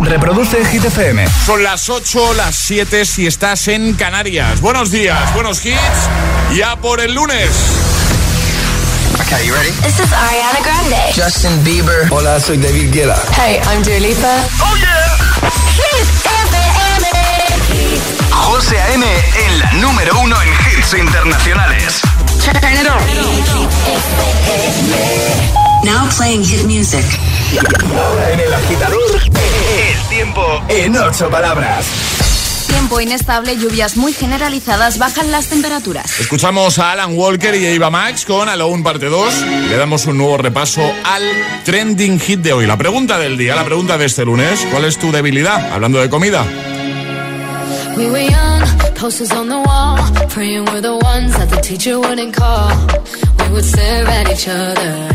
Reproduce Hit FM. Son las 8, las 7 si estás en Canarias. Buenos días, buenos hits. Ya por el lunes. Okay, you ready? This is Ariana Grande. Justin Bieber. Hola, soy David Guetta. Hey, I'm Dua Lipa. ¡Oh, yeah! Hit FM. José A.M. en la número uno en hits internacionales. Turn it on. Now playing hit music. Ahora en el agitador, El tiempo en ocho palabras. Tiempo inestable, lluvias muy generalizadas, bajan las temperaturas. Escuchamos a Alan Walker y Eva Max con Alone Parte 2. Le damos un nuevo repaso al trending hit de hoy. La pregunta del día, la pregunta de este lunes. ¿Cuál es tu debilidad? Hablando de comida. We were young, posters on the wall, praying we're the ones that the teacher wouldn't call. We would stare at each other,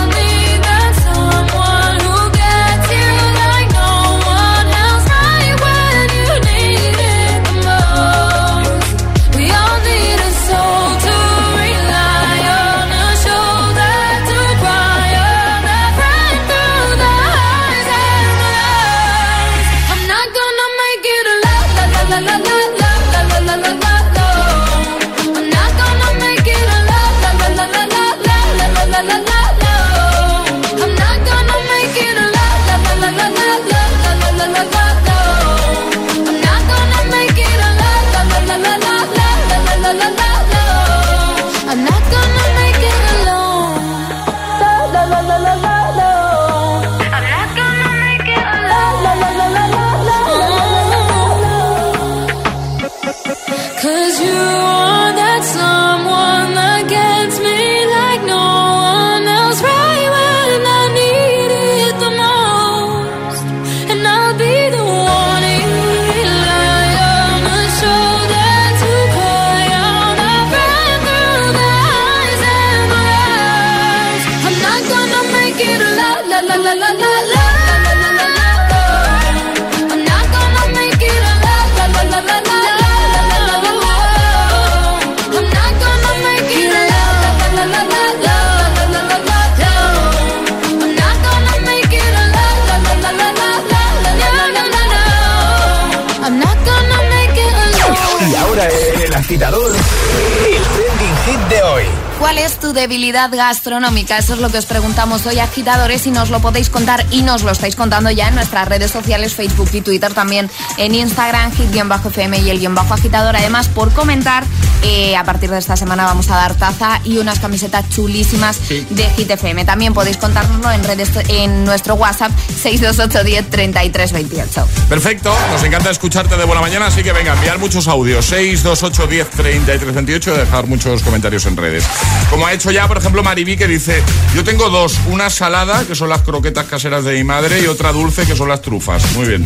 gastronómica? Eso es lo que os preguntamos hoy, agitadores, y nos lo podéis contar y nos lo estáis contando ya en nuestras redes sociales, Facebook y Twitter, también en Instagram, hit-fm y el guion bajo agitador. Además, por comentar, eh, a partir de esta semana vamos a dar taza y unas camisetas chulísimas de Hit FM. También podéis contárnoslo en redes en nuestro WhatsApp 628 10 33 28. Perfecto, nos encanta escucharte de buena mañana, así que venga, enviar muchos audios. 628 10 33 28 y dejar muchos comentarios en redes. Como ha hecho ya, por ejemplo, Mariví, que dice: Yo tengo dos, una salada, que son las croquetas caseras de mi madre, y otra dulce, que son las trufas. Muy bien.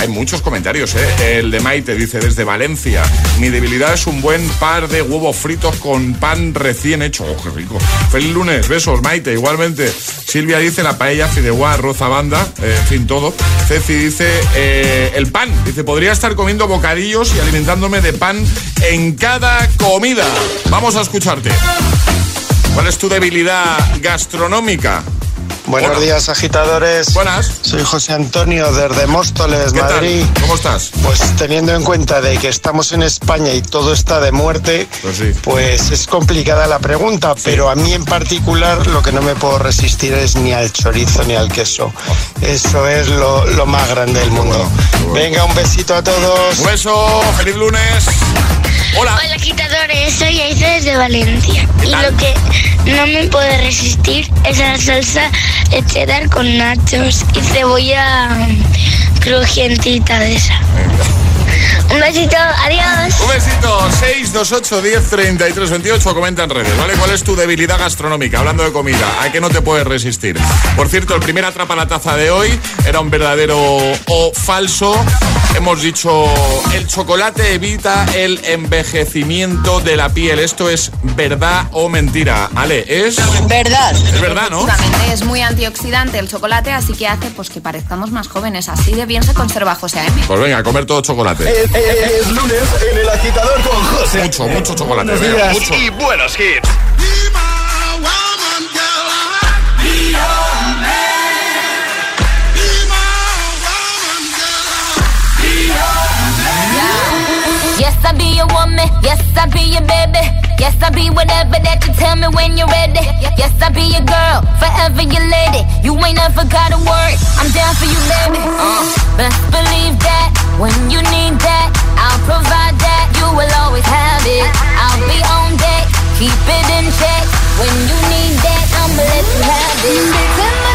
Hay muchos comentarios, ¿eh? El de Maite dice: Desde Valencia, mi debilidad es un buen de huevos fritos con pan recién hecho. ¡Oh, qué rico! Feliz lunes, besos, Maite, igualmente. Silvia dice: La paella, fideuá, arroz banda, eh, en fin, todo. Ceci dice: eh, El pan. Dice: Podría estar comiendo bocadillos y alimentándome de pan en cada comida. Vamos a escucharte. ¿Cuál es tu debilidad gastronómica? Buenos Hola. días, agitadores. Buenas. Soy José Antonio desde Móstoles, ¿Qué Madrid. tal? ¿Cómo estás? Pues teniendo en cuenta de que estamos en España y todo está de muerte, Pues sí. pues es complicada la pregunta, pero a mí en particular lo que no me puedo resistir es ni al chorizo ni al queso. Eso es lo, lo más grande del mundo. bueno, qué bueno. Venga, un besito a todos. Un beso, feliz lunes. Hola. Hola agitadores, soy Aiza desde Valencia y lo que no me puedo resistir es la salsa de cheddar con nachos y cebolla crujientita de esa. Un besito, adiós. Un besito, 628 10 33 28, comenta en redes, ¿vale? ¿Cuál es tu debilidad gastronómica? Hablando de comida, ¿a qué no te puedes resistir? Por cierto, el primer atrapa la taza de hoy era un verdadero o falso. Hemos dicho, el chocolate evita el envejecimiento de la piel. Esto es verdad o mentira. Ale, es... Verdad. Es verdad, ¿no? Es muy antioxidante el chocolate, así que hace pues que parezcamos más jóvenes. Así de bien se conserva José A.M. Pues venga, a comer todo chocolate. Es- es lunes en el agitador con José. Mucho, mucho chocolate. Buenos días mucho. y buenos hits. Yes, I be your woman. Yes, I be your baby. Yes, I be whatever that you tell me when you're ready. Yes, I be your girl, forever your lady. You ain't never gotta worry. I'm down for you, baby. Uh, best believe that when you need that, I'll provide that. You will always have it. I'll be on deck, keep it in check. When you need that, I'ma let you have it.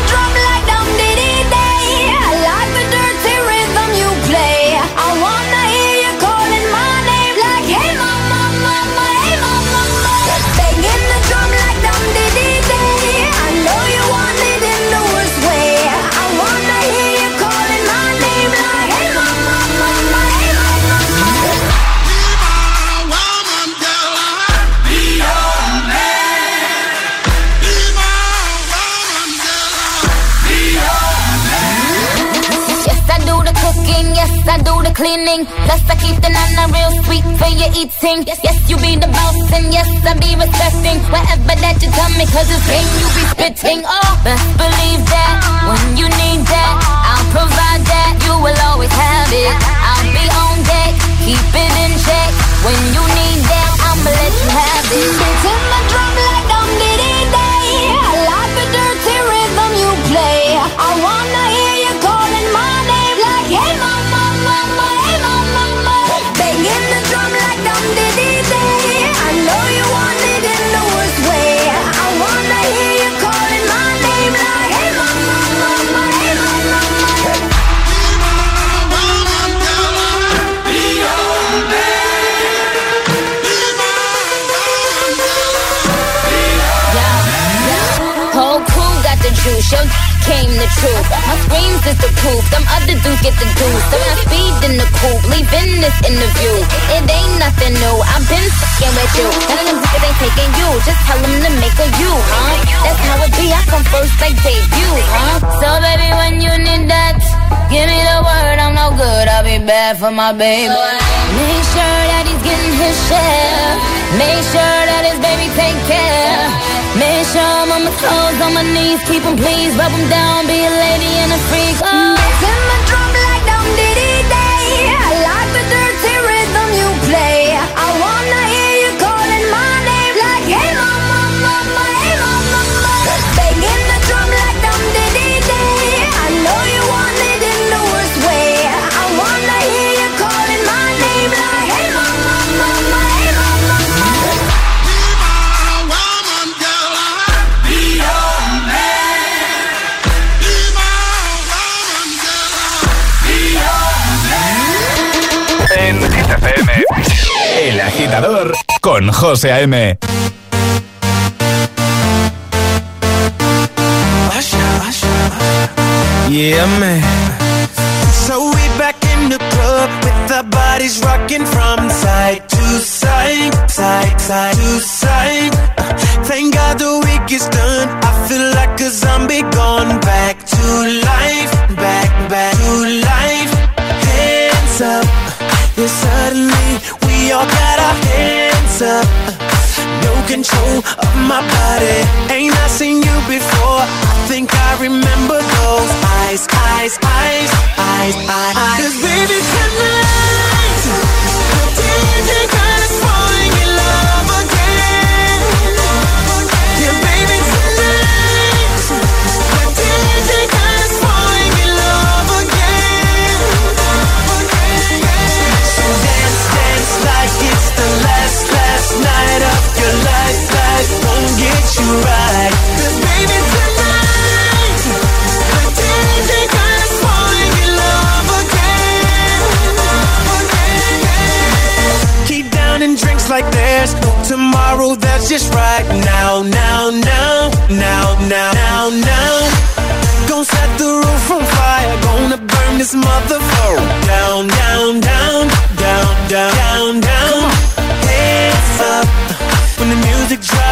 Cleaning. Plus, I keep the nana real sweet for your eating. Yes, you be the boss, and yes, I be respecting whatever that you tell me, cause it's game you be spitting. Oh, best believe that when you need that, I'll provide that. You will always have it. I'll be on deck, keep it in check. When you need that, I'ma let you have it. Beating the drum like dum diddy day. I like the dirty rhythm you play. I wanna came the truth. My screams is the proof, them other dudes get the juice. So I speed in the coupe, leaving this interview. It ain't nothing new, I've been fucking with you. None of them niggas ain't taking you, just tell them to make a you, huh? That's how it be, I come first like debut, huh? So baby, when you need that, give me the word, I'm no good, I'll be bad for my baby. Make sure that he's getting his share. Make sure that his baby take care. Make sure I'm on my toes, on my knees, keep him please, rub him down, be a lady and a freak. Oh. Agitador con José A.M. Yeah, man. So we back in the club with our bodies rocking from side to side, side, side to side. Uh, Thank God the week is done. I feel like a zombie gone back all got our hands up. No control of my body. Ain't I seen you before? I think I remember those eyes, eyes, eyes, eyes, eyes. Cause baby tonight, the DJ got us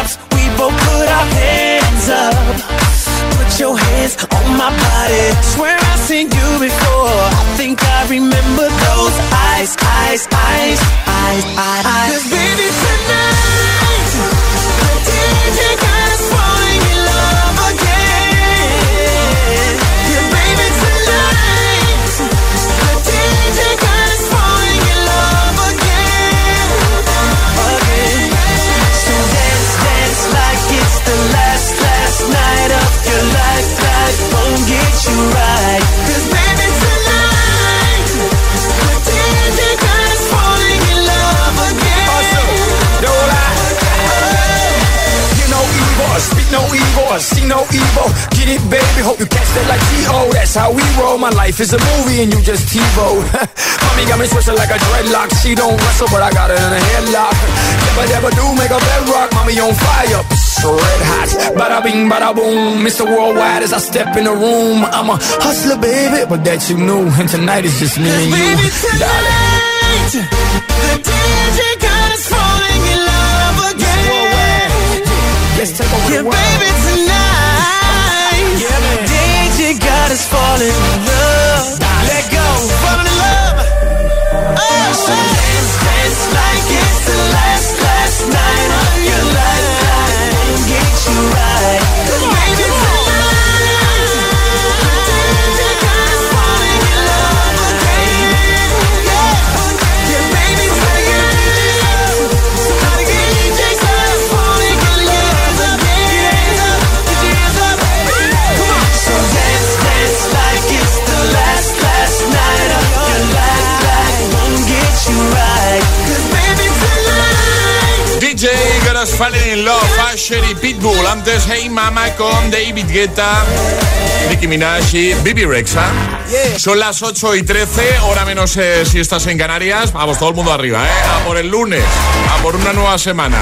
drops. Both put our hands up. Put your hands on my body. Swear I've seen you before. I think I remember those eyes, eyes, eyes, eyes, eyes. Cause baby tonight, the DJ got evil, see no evil. Get it, baby, hope you catch that like T.O. That's how we roll. My life is a movie and you just TiVo. Mommy got me twisted like a dreadlock. She don't wrestle, but I got her in a headlock. Never, never do make a bedrock. Mommy on fire, psh, red hot. Bada bing, bada boom. Mr. Worldwide as I step in the room. I'm a hustler, baby, but that you knew. And tonight is just me and you, Baby darling. tonight, the DJ got us falling in love again. Let's take over Yeah, the world. baby, tonight. Yeah, man. DJ got us falling in love. Let go, falling in love. Oh, so dance, dance like it's the Asher y Pitbull. Antes Hey Mama con David Guetta, Nicki Minaj y Bibi Rexa. Son las 8 y 13, hora menos eh, si estás en Canarias. Vamos, todo el mundo arriba, ¿eh? A por el lunes, a por una nueva semana.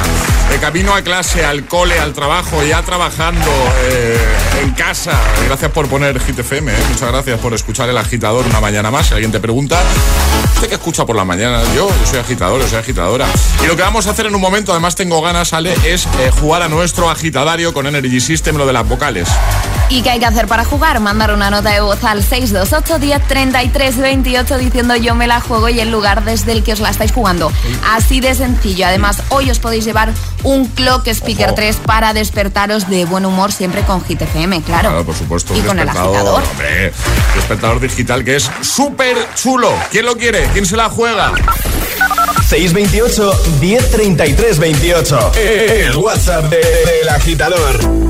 De camino a clase, al cole, al trabajo, ya trabajando eh, en casa. Gracias por poner Hit FM, ¿eh? Muchas gracias por escuchar el agitador una mañana más. Si alguien te pregunta, ¿usted qué escucha por la mañana? Yo, yo soy agitador, yo soy agitadora. Y lo que vamos a hacer en un momento, además tengo ganas, Ale, es eh, jugar a nuestro agitadario con Energy System, lo de las vocales. ¿Y qué hay que hacer para jugar? Mandar una nota de voz al 628 10 33 28 diciendo yo me la juego y el lugar desde el que os la estáis jugando. Así de sencillo. Además, hoy os podéis llevar un Clock Speaker Ojo. 3 para despertaros de buen humor siempre con Hit FM, claro. Claro, por supuesto. Y con el agitador. Hombre, despertador digital que es súper chulo. ¿Quién lo quiere? ¿Quién se la juega? 628 1033 28. El WhatsApp de- del agitador.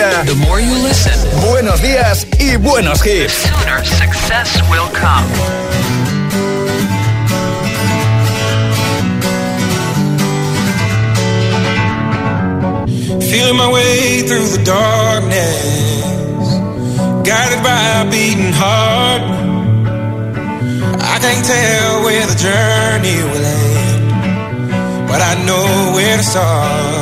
Agitador you listen, buenos días y buenos hits. sooner success will come. Feeling my way through the darkness, guided by a beating heart. I can't tell where the journey will end, but I know where to start.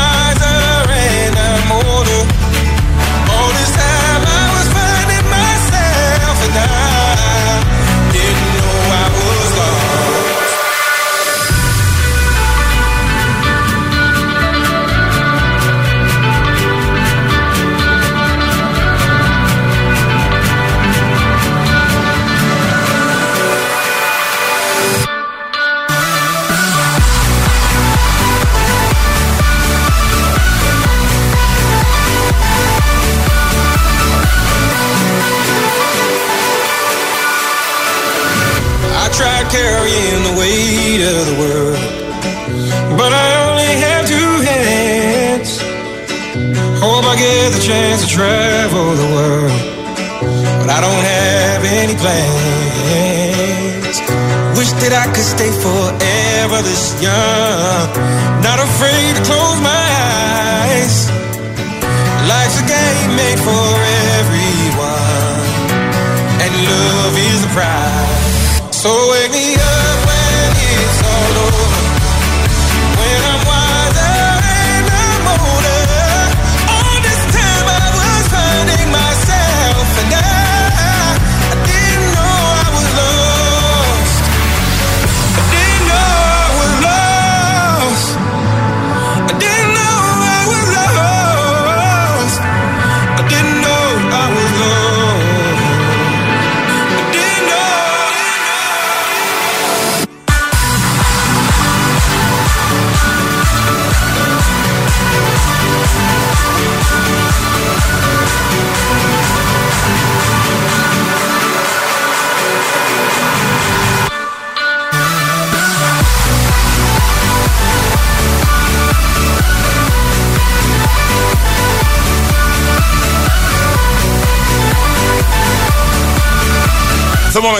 carrying the weight of the world, but I only have two hands. Hope I get the chance to travel the world, but I don't have any plans. Wish that I could stay forever this young, not afraid to close my eyes. Life's a game made for everyone, and love is the prize. So wake me up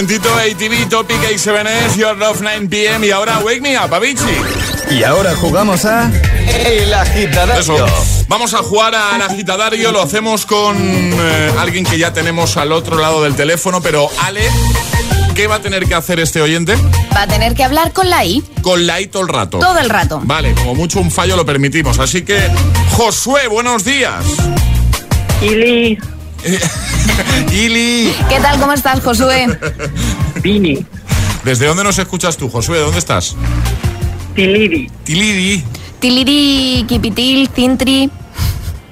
momentito, ATV, Topic, A7S, Your Love 9 PM y ahora Wake Me Up, Avicii. Y ahora jugamos a El Agitadario. Eso. Vamos a jugar al agitadario, lo hacemos con eh, alguien que ya tenemos al otro lado del teléfono, pero Ale, ¿qué va a tener que hacer este oyente? Va a tener que hablar con la I Con la I todo el rato. todo el rato. Vale, como mucho un fallo lo permitimos. Así que, Josué, buenos días. Ili, Ili. ¿Qué tal? ¿Cómo estás, Josué? Pini, ¿Desde dónde nos escuchas tú, Josué? ¿Dónde estás? Tiliri, Tiliri. Tiliri, Kipitil, Cintri.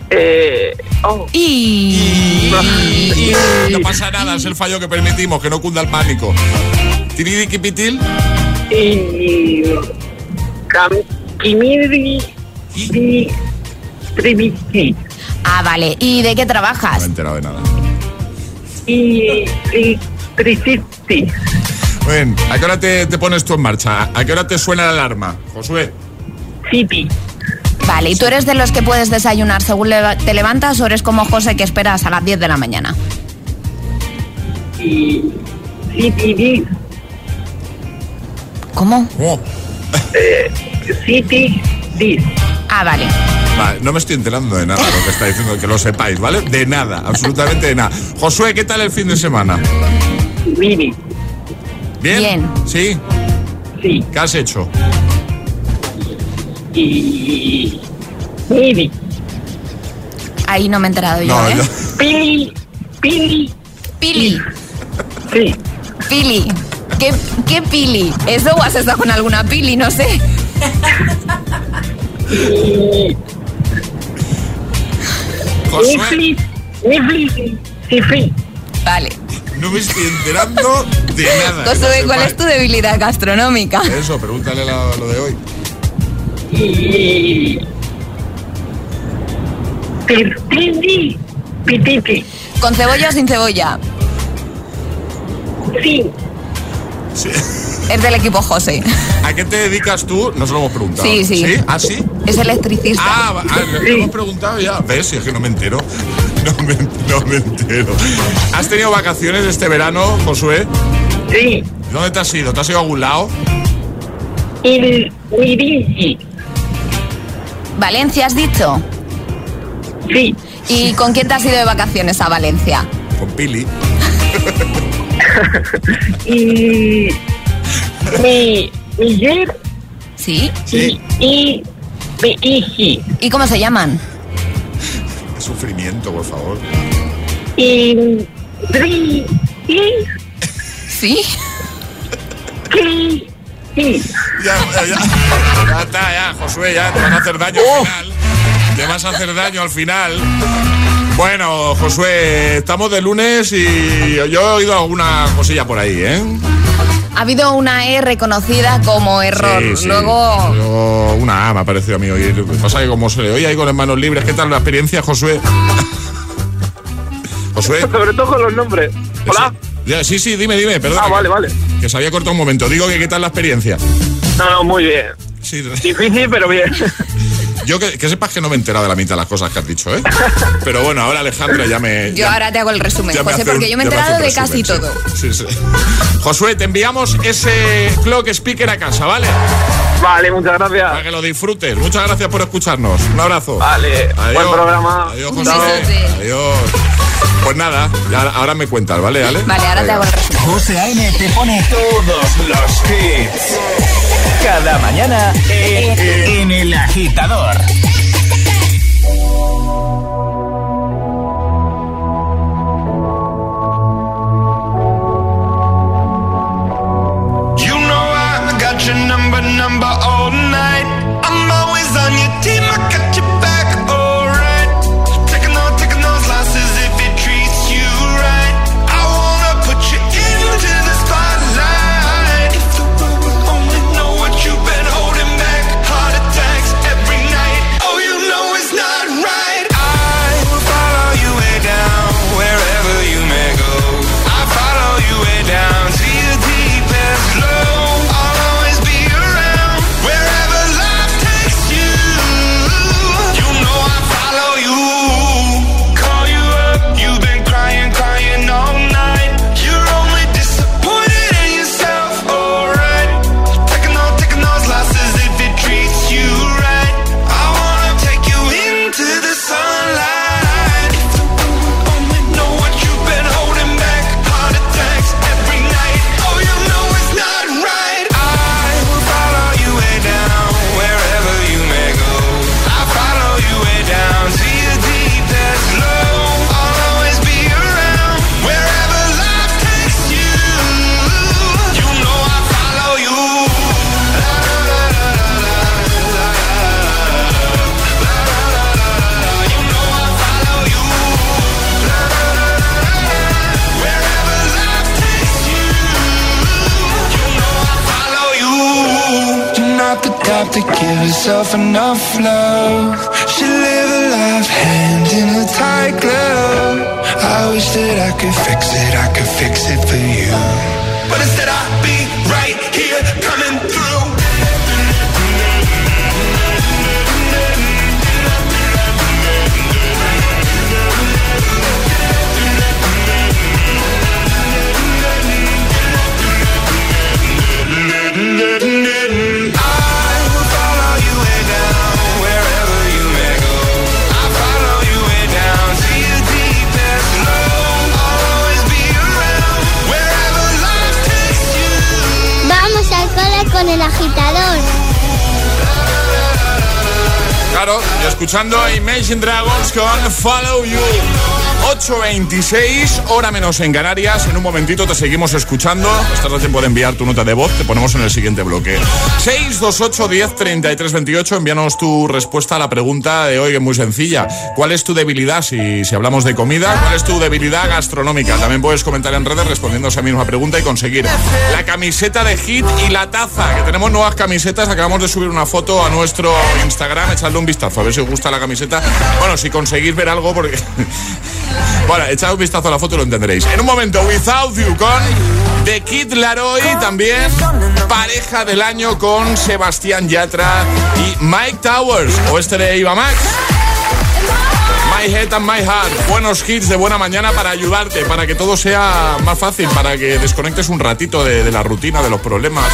eh, oh, Y. No pasa nada, es el fallo que permitimos, que no cunda el pánico. Tiliri, Kipitil. y Cam, Kimiri, y Trivisi, Ah, vale. ¿Y de qué No me he trabajas? enterado de nada. y electricity. Bien, ¿a qué hora te, te pones tú en marcha? ¿A qué hora te suena la alarma, Josué? City. Vale, ¿y tú eres de los que puedes desayunar según le- te levantas o eres como José que esperas a las 10 de la mañana? y City. ¿Cómo? Eh, City. Ah, vale. Vale, no me estoy enterando de nada lo que está diciendo, que lo sepáis, ¿vale? De nada, absolutamente de nada. Josué, ¿qué tal el fin de semana? Mini. ¿Bien? Bien. ¿Sí? Sí. ¿Qué has hecho? Y Mini. Ahí no me he enterado yo, No, ¿eh? yo- Pili. Pili. Pili. Sí. Pili. ¿Qué, ¿Qué pili? ¿Eso o has estado con alguna pili? No sé. Josué. Vale. no me estoy enterando de nada. Josué, ¿cuál es tu debilidad gastronómica? Eso, pregúntale lo de hoy. Pititi. ¿Con cebolla o sin cebolla? Sí. Sí. Es del equipo José. ¿A qué te dedicas tú? Nos lo hemos preguntado. Sí, sí. ¿Sí? ¿Ah, sí? Es electricista. Ah, ah, lo hemos preguntado ya. ¿Ves? Si es que no me entero. No me, no me entero. ¿Has tenido vacaciones este verano, Josué? Sí. ¿Dónde te has ido? ¿Te has ido a algún lado? Il Wirigi. ¿Valencia has dicho? Sí. ¿Y con quién te has ido de vacaciones a Valencia? Con Pili. Y mi Miguel ¿Sí? Sí. y mi hiji. ¿Y cómo se llaman? Qué sufrimiento, por favor. Y Dri y ¿Sí? Ki y Ya, ya, ya. Ya está, ya, Josué, ya te vas a hacer daño al final. Te vas a hacer daño al final. Bueno, Josué, estamos de lunes y yo he oído alguna cosilla por ahí, ¿eh? Ha habido una E reconocida como error. Sí, sí. Luego, Luego una A me ha parecido a mí oír. Lo que pasa es que como se le oye ahí con las manos libres, ¿qué tal la experiencia, Josué? Josué. Sobre todo con los nombres. Hola. Ya, Sí, sí, dime, dime, perdón. Ah, vale, vale. Que se había cortado un momento. Digo que qué tal la experiencia. No, no, muy bien. Sí, Difícil, pero bien. yo que, que sepas que no me he enterado de la mitad de las cosas que has dicho, ¿eh? Pero bueno, ahora Alejandra ya me. yo ya- ahora te hago el resumen, José, porque un- yo me he enterado de casi todo. sí. Sí. Josué, te enviamos ese clock speaker a casa, ¿vale? Vale, muchas gracias. Para que lo disfrutes. Muchas gracias por escucharnos. Un abrazo. Vale, Adiós. buen programa. Adiós, José. Adiós. Pues nada, ahora me cuentas, ¿vale, Ale? Vale, ahora te Venga. hago el resumen. José A.M. te pone todos los hits. Cada mañana en, en El Agitador. Enough love. Escuchando Imagine Dragons con Follow You. 8.26, hora menos en Canarias. En un momentito te seguimos escuchando. Estás a tiempo de enviar tu nota de voz. Te ponemos en el siguiente bloque. 628 10 33 28. Envíanos tu respuesta a la pregunta de hoy, que es muy sencilla. ¿Cuál es tu debilidad si, si hablamos de comida? ¿Cuál es tu debilidad gastronómica? También puedes comentar en redes respondiendo a esa misma pregunta y conseguir la camiseta de Hit y la taza. Que tenemos nuevas camisetas. Acabamos de subir una foto a nuestro Instagram. Echadle un vistazo a ver si os gusta la camiseta. Bueno, si conseguís ver algo, porque. Bueno, echad un vistazo a la foto y lo entenderéis. En un momento, Without You con The Kid Laroi, también pareja del año con Sebastián Yatra y Mike Towers, o este de Iva Max. My Head and My Heart, buenos hits de buena mañana para ayudarte, para que todo sea más fácil, para que desconectes un ratito de, de la rutina, de los problemas,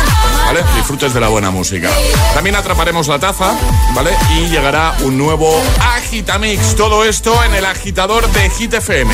¿vale? Disfrutes de la buena música. También atraparemos la taza, ¿vale? Y llegará un nuevo Agitamix. Todo esto en el agitador de Hit FM.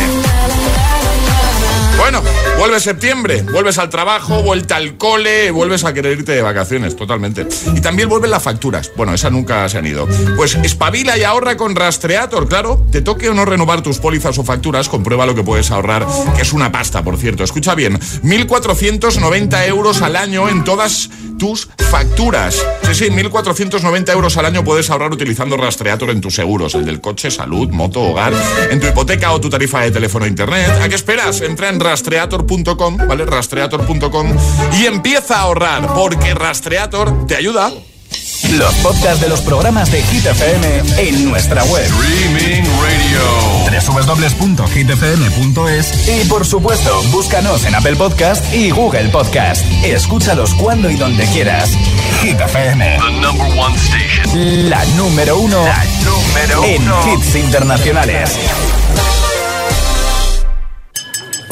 Bueno, vuelve septiembre, vuelves al trabajo, vuelta al cole, vuelves a querer irte de vacaciones, totalmente. Y también vuelven las facturas. Bueno, esas nunca se han ido. Pues espabila y ahorra con Rastreator, claro. Te toque o no renovar tus pólizas o facturas, comprueba lo que puedes ahorrar, que es una pasta, por cierto. Escucha bien, 1.490 euros al año en todas tus facturas. Sí, sí, 1.490 euros al año puedes ahorrar utilizando Rastreator en tus seguros, el del coche, salud, moto, hogar, en tu hipoteca o tu tarifa de teléfono e internet. ¿A qué esperas? Entra en rastreator.com, ¿vale? Rastreator.com y empieza a ahorrar, porque Rastreator te ayuda. Los podcasts de los programas de Hit FM en nuestra web. Streaming Radio. www.hitfm.es Y por supuesto, búscanos en Apple Podcast y Google Podcast. Escúchalos cuando y donde quieras. Hit FM. The number one station. La número uno La número en uno. hits internacionales.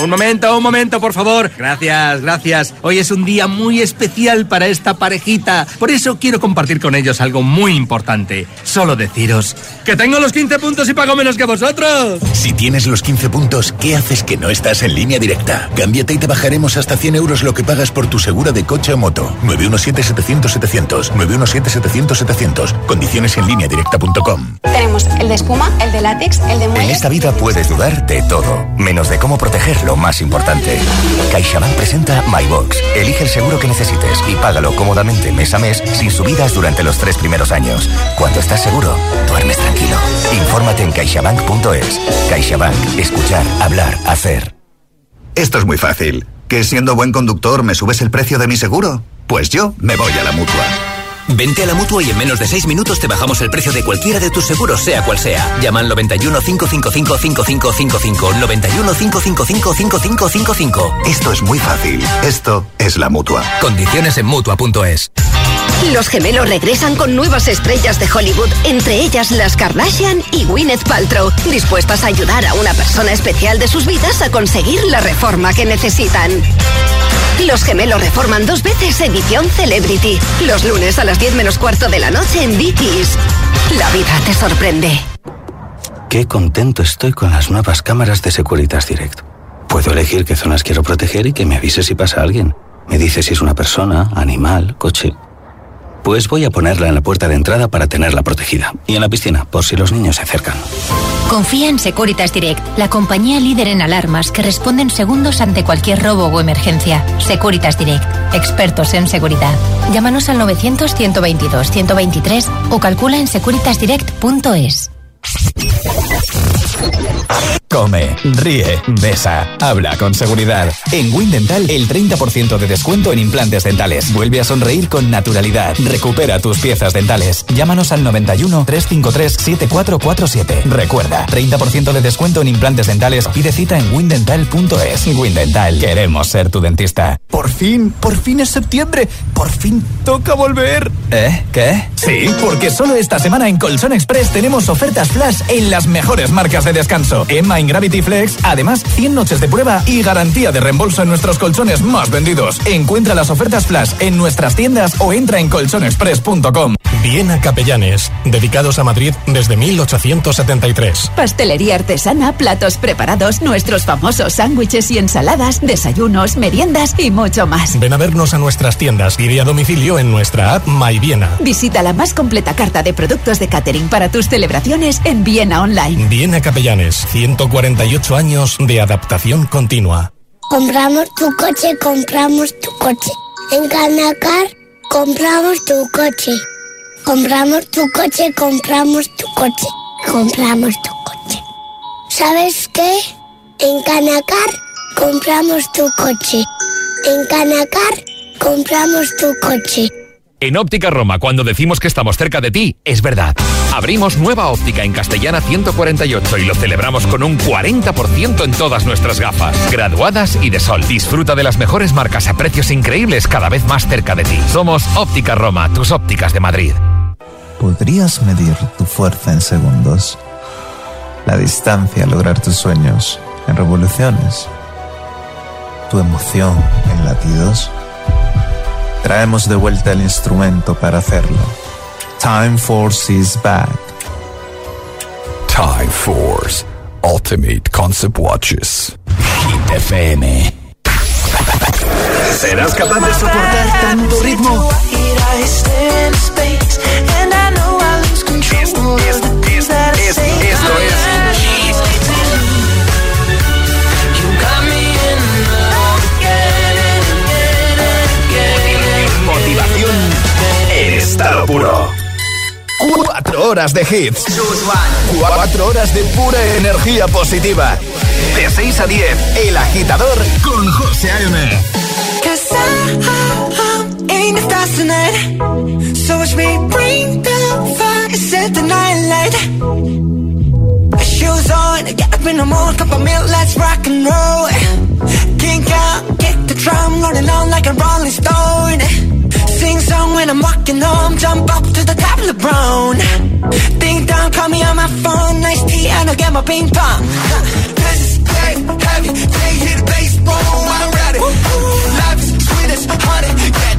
Un momento, un momento, por favor. Gracias, gracias. Hoy es un día muy especial para esta parejita. Por eso quiero compartir con ellos algo muy importante. Solo deciros que tengo los 15 puntos y pago menos que vosotros. Si tienes los 15 puntos, ¿qué haces que no estás en línea directa? Cámbiate y te bajaremos hasta 100 euros lo que pagas por tu segura de coche o moto. 917-700-700. 917-700-700. Condiciones en línea directa.com. Tenemos el de espuma, el de látex, el de En muelle. esta vida puedes dudar de todo, menos de cómo proteger lo más importante. CaixaBank presenta MyBox. Elige el seguro que necesites y págalo cómodamente mes a mes sin subidas durante los tres primeros años. Cuando estás seguro, duermes tranquilo. Infórmate en caixabank.es. CaixaBank. Escuchar, hablar, hacer. Esto es muy fácil. ¿Que siendo buen conductor me subes el precio de mi seguro? Pues yo me voy a la mutua. Vente a la mutua y en menos de 6 minutos te bajamos el precio de cualquiera de tus seguros, sea cual sea. Llama al 91 555 5555. 91 555 5555. Esto es muy fácil. Esto es la mutua. Condiciones en mutua.es. Los gemelos regresan con nuevas estrellas de Hollywood, entre ellas las Kardashian y Gwyneth Paltrow, dispuestas a ayudar a una persona especial de sus vidas a conseguir la reforma que necesitan. Los gemelos reforman dos veces edición Celebrity, los lunes a las 10 menos cuarto de la noche en Dickies. La vida te sorprende. Qué contento estoy con las nuevas cámaras de Securitas Direct. Puedo elegir qué zonas quiero proteger y que me avise si pasa alguien. Me dice si es una persona, animal, coche. Pues voy a ponerla en la puerta de entrada para tenerla protegida. Y en la piscina, por si los niños se acercan. Confía en Securitas Direct, la compañía líder en alarmas que responde en segundos ante cualquier robo o emergencia. Securitas Direct, expertos en seguridad. Llámanos al 900-122-123 o calcula en securitasdirect.es. Come, ríe, besa, habla con seguridad. En Windental, el 30% de descuento en implantes dentales. Vuelve a sonreír con naturalidad. Recupera tus piezas dentales. Llámanos al 91 353 7447. Recuerda, 30% de descuento en implantes dentales. Pide cita en windental.es. Windental, queremos ser tu dentista. Por fin, por fin es septiembre. Por fin toca volver. ¿Eh? ¿Qué? Sí, porque solo esta semana en Colchón Express tenemos ofertas flash en las mejores marcas de descanso. Emma en Gravity Flex, además 100 noches de prueba y garantía de reembolso en nuestros colchones más vendidos. Encuentra las ofertas flash en nuestras tiendas o entra en colchonexpress.com. Viena Capellanes, dedicados a Madrid desde 1873. Pastelería artesana, platos preparados, nuestros famosos sándwiches y ensaladas, desayunos, meriendas y mucho más. Ven a vernos a nuestras tiendas, pide a domicilio en nuestra app My Viena. Visita la más completa carta de productos de catering para tus celebraciones en Viena Online. Viena Capellanes, 148 años de adaptación continua. Compramos tu coche, compramos tu coche. En Canacar, compramos tu coche. Compramos tu coche, compramos tu coche. Compramos tu coche. ¿Sabes qué? En Canacar, compramos tu coche. En Canacar, compramos tu coche. En Óptica Roma, cuando decimos que estamos cerca de ti, es verdad. Abrimos nueva óptica en Castellana 148 y lo celebramos con un 40% en todas nuestras gafas, graduadas y de sol. Disfruta de las mejores marcas a precios increíbles cada vez más cerca de ti. Somos Óptica Roma, tus ópticas de Madrid. ¿Podrías medir tu fuerza en segundos? La distancia a lograr tus sueños en revoluciones. Tu emoción en latidos. Traemos de vuelta el instrumento para hacerlo. Time Force is back. Time Force Ultimate Concept Watches. Hit FM. ¿Serás capaz de soportar tanto ritmo? Estado puro. Cuatro horas de hits. Cuatro horas de pura energía positiva. De 6 a 10, El Agitador con José A.M. Cause I, I, ain't the stars tonight. So watch me bring the fire, set the night light. Shoes on, get up in the morning, cup of milk, let's rock and roll. Kink out, kick the drum, rolling on like a rolling stone. Sing song when I'm walking home, jump up to the top of the brown. Ding dong, call me on my phone, nice tea, and I'll get my ping pong. This is dead heavy, can't the bass, boom, I'm ready. Life is sweet as honey, yeah,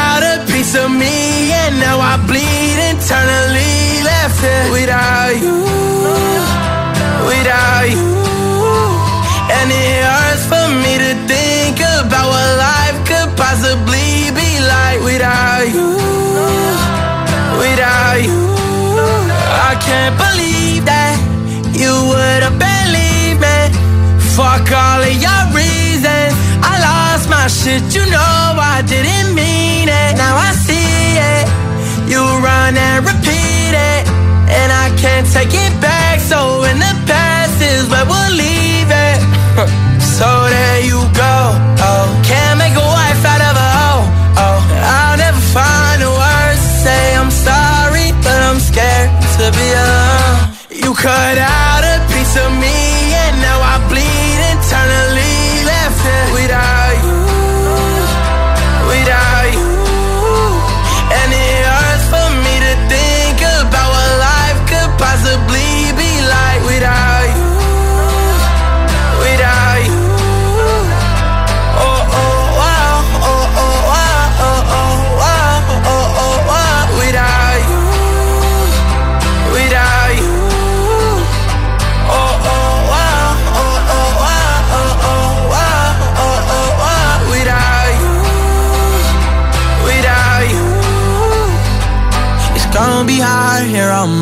piece of me and now I bleed internally left it without you, without you. And it hurts for me to think about what life could possibly be like without you, without you. I can't believe that you would have believed me. Fuck all of lost my shit, you know I didn't mean it. Now I see it. You run and repeat it. And I can't take it back. So in the past is where we'll leave it. so there you go. Oh, can't make a wife out of a hoe. Oh, I'll never find the words to say I'm sorry, but I'm scared to be alone. You cut out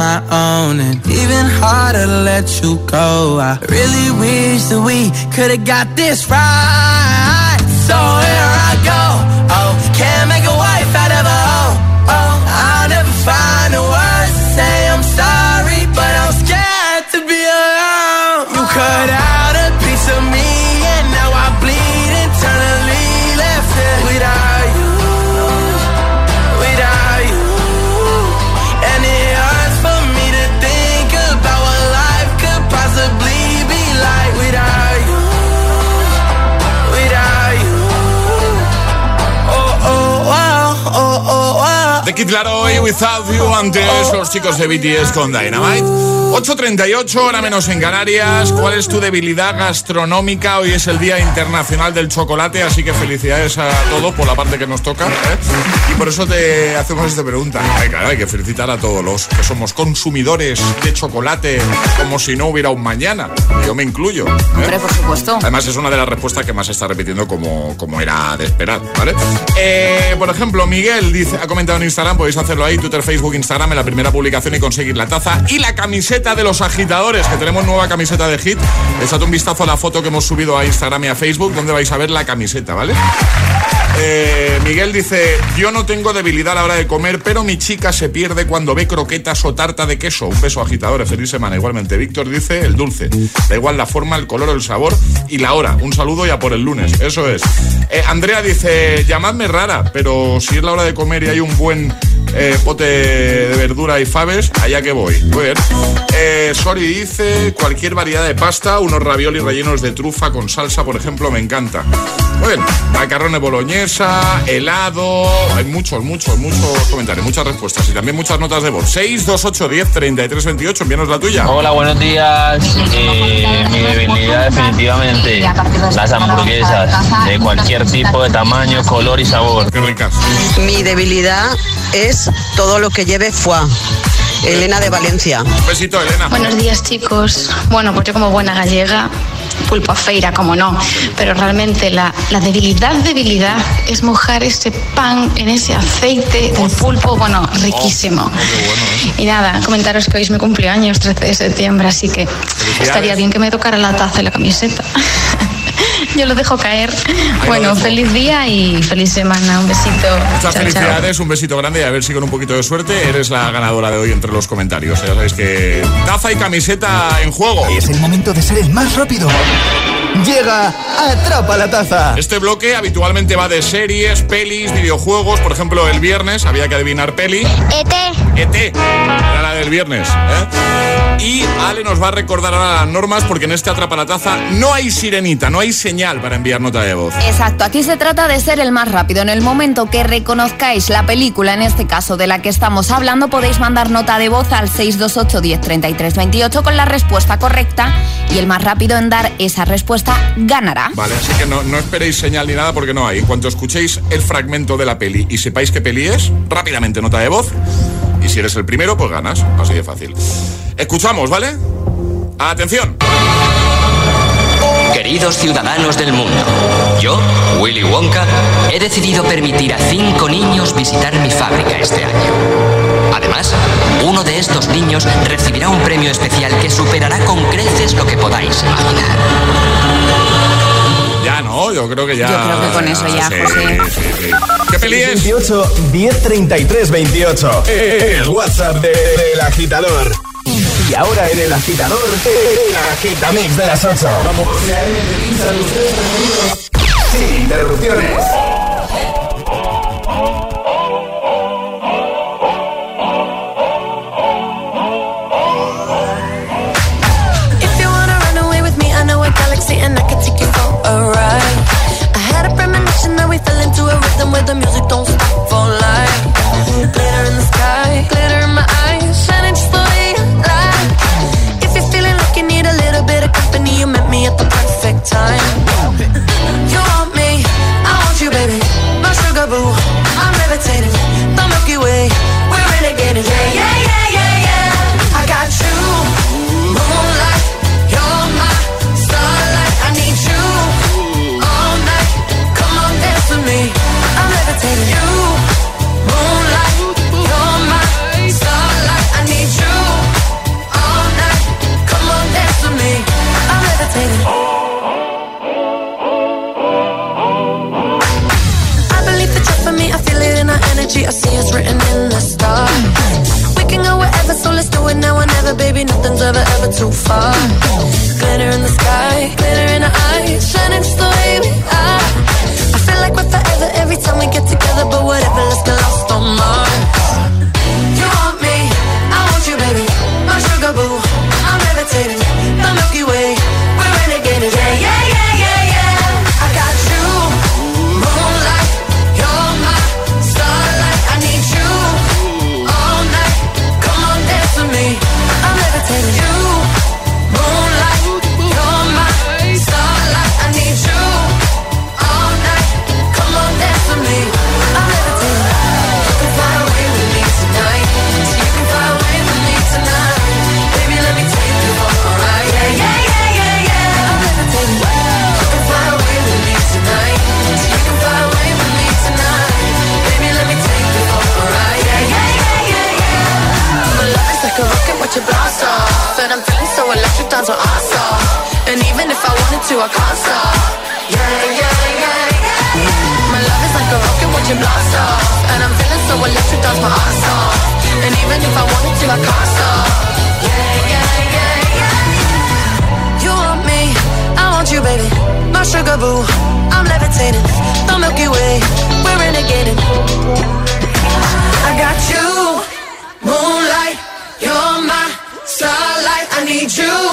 my own, and even harder to let you go. I really wish that we could've got this right. So here I go. Oh, can't make a wife out of a hoe. Oh, I'll never find the words Kid Laroi, Without You, antes los chicos de BTS con Dynamite. 8.38, hora menos en Canarias. ¿Cuál es tu debilidad gastronómica? Hoy es el Día Internacional del Chocolate, así que felicidades a todos por la parte que nos toca. ¿eh? Y por eso te hacemos esta pregunta. Ay, hay que felicitar a todos los que somos consumidores de chocolate como si no hubiera un mañana. Yo me incluyo. ¿eh? Hombre, por supuesto. Además, es una de las respuestas que más se está repitiendo como, como era de esperar, ¿vale? Eh, por ejemplo, Miguel dice, ha comentado en Instagram, podéis hacerlo ahí, Twitter, Facebook, Instagram, en la primera publicación y conseguir la taza y la camiseta de los agitadores, que tenemos nueva camiseta de hit. Echad un vistazo a la foto que hemos subido a Instagram y a Facebook, donde vais a ver la camiseta, ¿vale? Eh, Miguel dice, yo no tengo debilidad a la hora de comer, pero mi chica se pierde cuando ve croquetas o tarta de queso. Un beso agitadores, feliz semana. Igualmente, Víctor dice, el dulce. Da igual la forma, el color, el sabor y la hora. Un saludo y a por el lunes. Eso es. Eh, Andrea dice, llamadme rara, pero si es la hora de comer y hay un buen eh, pote de verdura y faves, allá que voy. Muy bien. Eh, Sori dice, cualquier variedad de pasta, unos raviolis rellenos de trufa con salsa, por ejemplo, me encanta. Muy bien. Macarrones boloñesa, helado, hay muchos, muchos, muchos comentarios, muchas respuestas y también muchas notas de voz. 628 10 33 28, envíanos la tuya. Hola, buenos días. Eh, mi debilidad definitivamente las hamburguesas de cualquier tipo de tamaño, color y sabor. Qué ricas. Mi debilidad es todo lo que lleve foie. Elena de Valencia. Un besito, Elena. Buenos días, chicos. Bueno, pues yo como buena gallega, pulpo a feira, como no. Pero realmente la, la debilidad, debilidad, es mojar ese pan en ese aceite del pulpo, bueno, riquísimo. Y nada, comentaros que hoy es mi cumpleaños, 13 de septiembre, así que estaría bien que me tocara la taza y la camiseta. Yo lo dejo caer. Bueno, feliz día y feliz semana. Un besito. Muchas Chao, chao. felicidades, un besito grande y a ver si con un poquito de suerte eres la ganadora de hoy entre los comentarios. Ya sabéis que taza y camiseta en juego. Es el momento de ser el más rápido. Llega Atrapa la Taza. Este bloque habitualmente va de series, pelis, videojuegos. Por ejemplo, el viernes había que adivinar peli. ET. ET. Era la del viernes. ¿eh? Y Ale nos va a recordar ahora las normas porque en este Atrapa la Taza no hay sirenita, no hay señal para enviar nota de voz. Exacto, aquí se trata de ser el más rápido. En el momento que reconozcáis la película, en este caso de la que estamos hablando, podéis mandar nota de voz al 628 10 28 con la respuesta correcta y el más rápido en dar esa respuesta ganará. Vale, así que no, no esperéis señal ni nada porque no hay. En cuanto escuchéis el fragmento de la peli y sepáis qué peli es, rápidamente nota de voz. Y si eres el primero, pues ganas. Así de fácil. Escuchamos, ¿vale? Atención. Queridos ciudadanos del mundo, yo, Willy Wonka, he decidido permitir a cinco niños visitar mi fábrica este año. Además, uno de estos niños recibirá un premio especial que superará con creces lo que podáis imaginar. Ya no, yo creo que ya. Yo creo que con eso ya, Sí, José. sí, sí. ¿Qué peli es? 28 1033 28. El WhatsApp de- del agitador. Y ahora en el agitador, el agitamix de las 8. Vamos. Sin interrupciones. Rhythm where the music don't stop for life. Glitter in the sky, glitter in my eyes, shining just the way you like. If you're feeling like you need a little bit of company, you met me at the perfect time.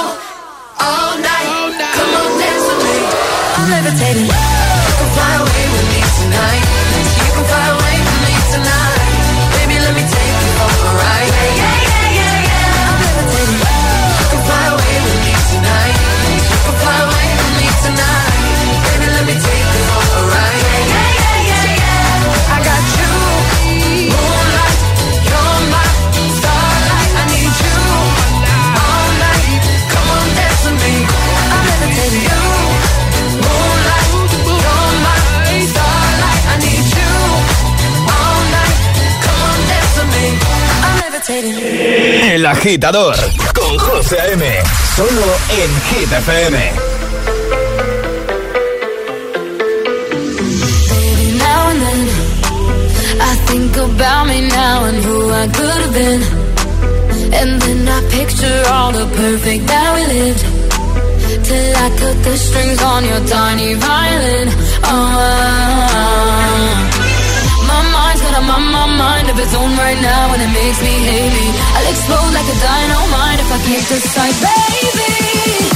Need you all night. Come on, dance with me. I'm levitating. You can fly away El agitador con José M. Solo en Hit FM. Now and then, I think about me now and who I could have been. And then I picture all the perfect that we lived. Till I cut the strings on your tiny violin. Oh, mind of its own right now and it makes me hazy. I'll explode like a dynamite if I can't decide, baby.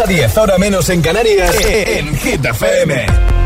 a 10, ahora menos en Canarias, en Hit FM.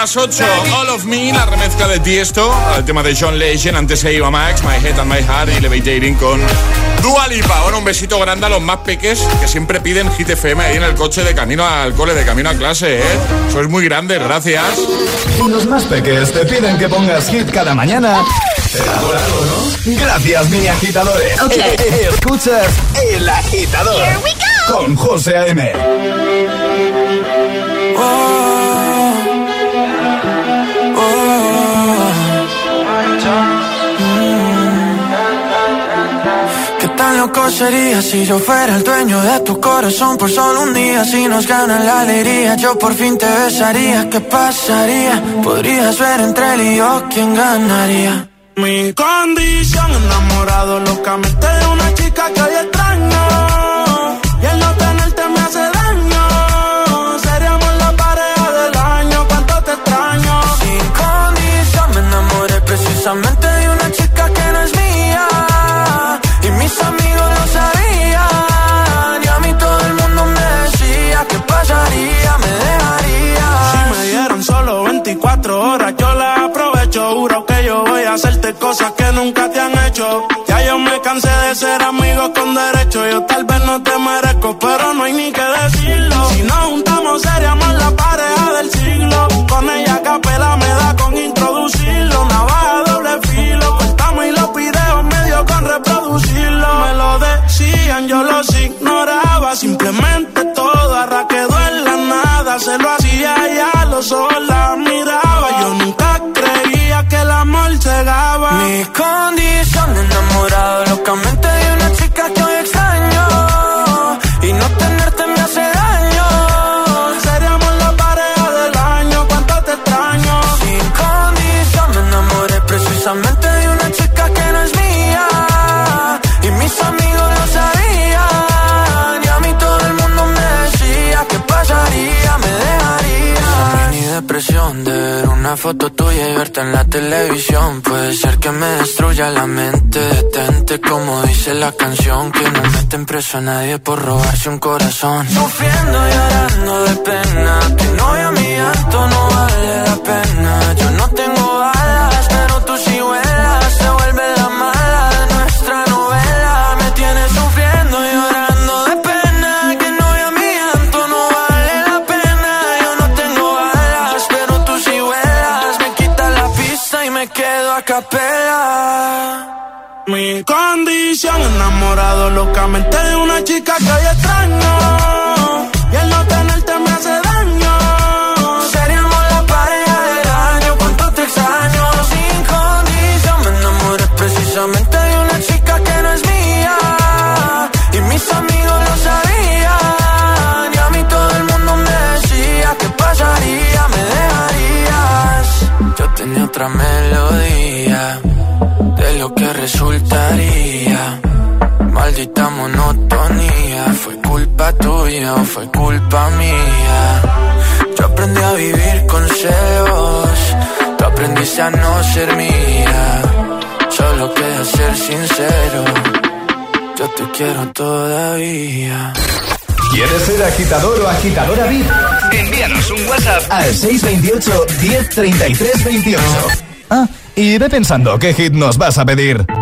Las 8, All of Me, la remezcla de Tiesto, el tema de John Legend, antes se iba Max, My Head and My Heart y Levitating con Dua Lipa. Ahora un besito grande a los más peques que siempre piden Hit FM ahí en el coche de camino al cole, de camino a clase, ¿eh? Sois muy grandes, gracias. Si los más peques te piden que pongas hit cada mañana, será por algo, ¿no? Gracias, mini agitadores. Ok. Eh, Escuchas El Agitador Here we go. con José A.M. tan loco sería si yo fuera el dueño de tu corazón por solo un día? Si nos ganan la alegría, yo por fin te besaría. ¿Qué pasaría? Podrías ver entre él y yo quién ganaría. Mi condición, enamorado locamente de una chica que hoy extraño. Nunca te han hecho. Ya yo me cansé de ser amigo con derecho. Yo tal vez no te merezco, pero no hay ni que decirlo. Si nos juntamos, seríamos la pareja del siglo. Con ella capela me da con introducirlo. Navaja doble filo. Cortamos y los videos medio con reproducirlo. Me lo decían, yo los ignoraba. Simplemente todo arra quedó en la nada. Se lo hacía ya, los ojos llegaba. Mi una foto tuya y verte en la televisión. Puede ser que me destruya la mente. Detente como dice la canción. Que no meten preso a nadie por robarse un corazón. Sufriendo y llorando de pena. Tu novia mi llanto no vale la pena. Yo no tengo balas, Mi condición, enamorado locamente de una chica que hoy extraño. Y el no tenerte me hace daño. Seríamos la pareja del año, cuánto te extraño. Sin condición, me enamoré precisamente de una chica que no es mía. Y mis amigos lo sabían. Y a mí todo el mundo me decía que pasaría, me dejarías. Yo tenía otra melodía de lo que resultaría. Maldita monotonía, fue culpa tuya o fue culpa mía. Yo aprendí a vivir con celos, tú aprendiste a no ser mía. Solo queda ser sincero, yo te quiero todavía. ¿Quieres ser agitador o agitadora VIP? Envíanos un WhatsApp al 628 1033 28. Ah, y ve pensando qué hit nos vas a pedir.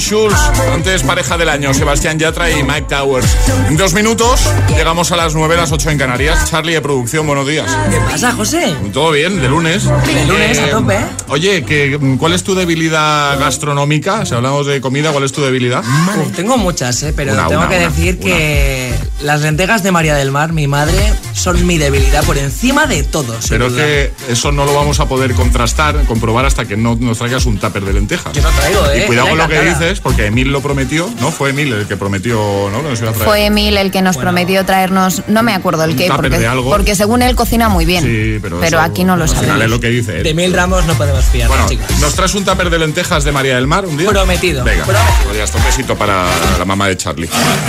Schulz. Antes pareja del año, Sebastián Yatra y Mike Towers. En dos minutos llegamos a las 9, las 8 en Canarias. Charlie de producción, buenos días. ¿Qué pasa, José? Todo bien, de lunes. De lunes, a tope. Oye, que, ¿cuál es tu debilidad gastronómica? Si hablamos de comida, ¿cuál es tu debilidad? Uf, tengo muchas, ¿eh? pero Una, tengo una, que una, decir que las lentejas de María del Mar, mi madre, son mi debilidad por encima de todo. sin Pero es duda. que eso no lo vamos a poder contrastar, comprobar hasta que no nos traigas un tupper de lentejas. Yo no traigo, ¿eh? Y cuidado con lo que dices, porque Emil lo prometió, ¿no? Fue Emil el que prometió, ¿no? Que nos iba a traer. Fue Emil el que nos prometió traernos, no me acuerdo el Un qué, porque, de algo. porque según él cocina muy bien. Sí, pero, eso, aquí no lo sabemos. es lo que dice él. De mil ramos no podemos fiar, Bueno, chicos. ¿nos traes un tupper de lentejas de María del Mar un día? Prometido. Venga, Prometido. un besito para la mamá de Charlie.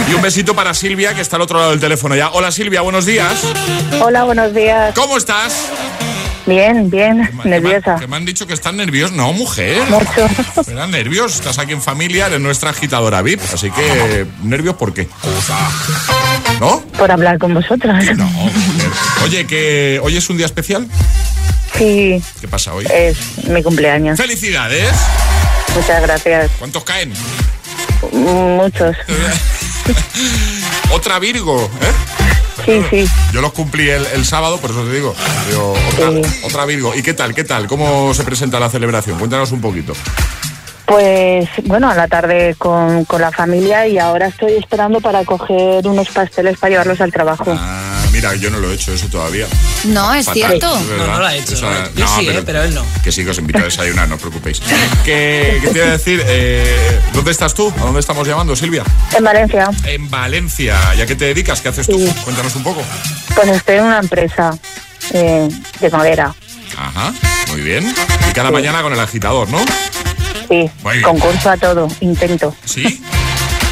Y un besito para Silvia, que está al otro lado del teléfono ya. Hola Silvia, buenos días. Hola, buenos días. ¿Cómo estás? Bien, bien, nerviosa. Que me han dicho que estás nervioso. No, mujer. Mucho. Dan nervios. Estás aquí en familia, eres nuestra agitadora VIP. Así que, ¿nervios por qué? ¿No? Por hablar con vosotros. No, mujer. Oye, que hoy es un día especial. Sí, ¿Qué pasa hoy? es mi cumpleaños. ¡Felicidades! Muchas gracias. ¿Cuántos caen? Muchos. Otra Virgo, ¿eh? Sí, sí. Yo los cumplí el, el sábado, por eso te digo. Digo, otra, otra Virgo. ¿Y qué tal? ¿Qué tal? ¿Cómo se presenta la celebración? Cuéntanos un poquito. Pues bueno, a la tarde con, con la familia y ahora estoy esperando para coger unos pasteles para llevarlos al trabajo. Ah, mira, yo no lo he hecho eso todavía. No, es Fatal, cierto. es. No, no lo ha hecho, Eso, no sí, eh, pero él no. Que sí, que os invito a desayunar, no os preocupéis. ¿Qué, qué te iba a decir? Eh, ¿Dónde estás tú? ¿A dónde estamos llamando, Silvia? En Valencia, En Valencia. ¿Y a qué te dedicas? ¿Qué haces tú? Cuéntanos un poco. pues estoy en una empresa eh, de madera. Ajá, muy bien. Y cada mañana con el agitador, ¿no? Sí, concurso a todo, intento. ¿Sí?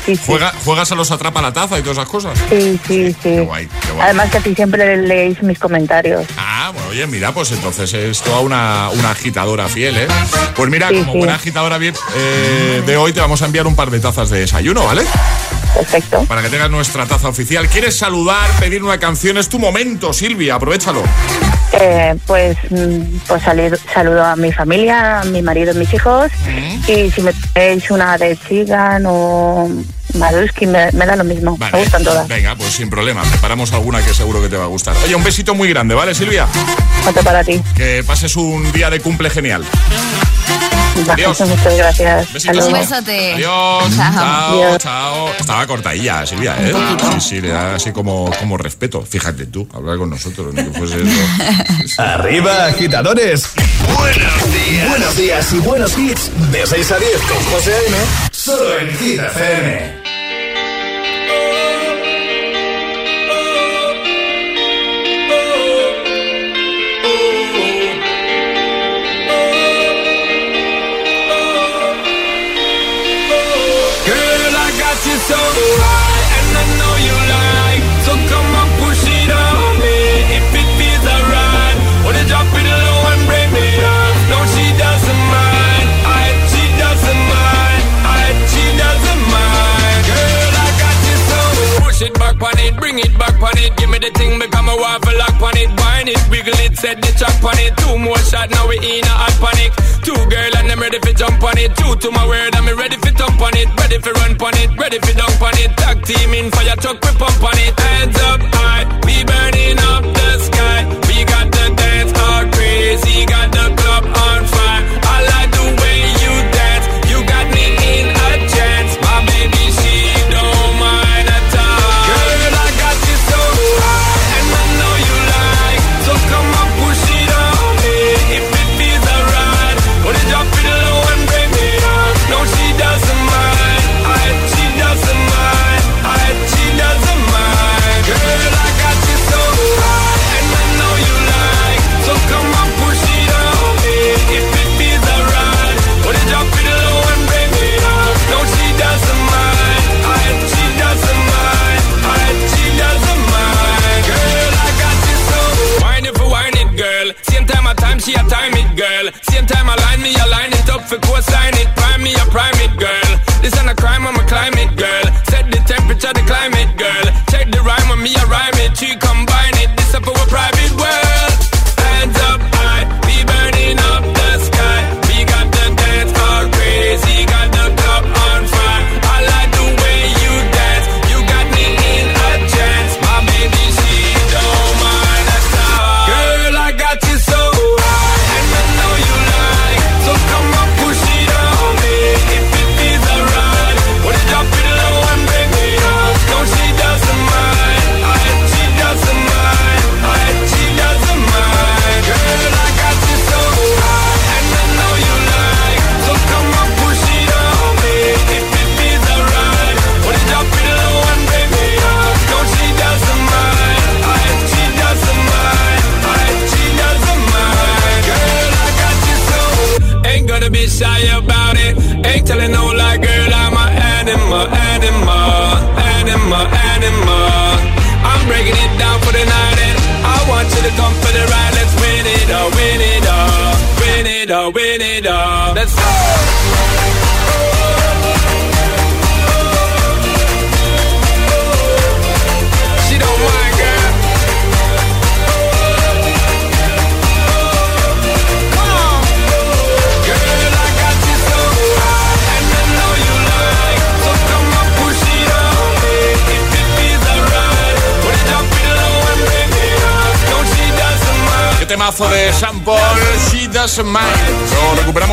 Sí, sí. ¿Juega- ¿Juegas a los atrapa la taza y todas esas cosas? Sí, sí, sí. Qué guay, qué guay. Además siempre leéis mis comentarios. Ah, bueno, oye, mira, pues entonces es toda una, una agitadora fiel, ¿eh? Pues mira, como buena agitadora VIP eh, de hoy, te vamos a enviar un par de tazas de desayuno, ¿vale? Perfecto. Para que tengas nuestra taza oficial. ¿Quieres saludar, pedir una canción? Es tu momento, Silvia, aprovechalo. Eh, pues mm, pues salir- saludo a mi familia, a mi marido y mis hijos. Y si me tenéis una de Chigan o Maruski, me, me da lo mismo. Me gustan todas. Venga, pues sin problema. Preparamos alguna que seguro que te va a gustar. Oye, un besito muy grande, ¿vale, Silvia? Otro para ti. Que pases un día de cumple genial. Adiós. Muchas gracias. Besitos. Un besote. Adiós, Chao. chao, chao. Estaba cortadilla, Silvia, ¿eh? Sí, sí, le da así como, como respeto. Fíjate tú, hablar con nosotros, ni que fuese eso. Arriba, agitadores. Buenos días. Buenos días y buenos hits. De 6 a 10 con José A.M. Solo en Hit FM. You it, bring it back on it. Give me the thing, become a waffle lock on it. Wine it, wiggle it, set the track on it. Two more shot, now we in a hot panic. Two girl and I'm ready for jump on it. Two to my word, I'm ready for jump on it. Ready for run on it, ready for dunk on it. Tag team in fire truck, we pump on it. Hands up high, we burning up the sky. We got the dance all crazy,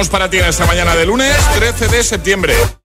tenemos para ti en esta mañana de lunes 13 de septiembre.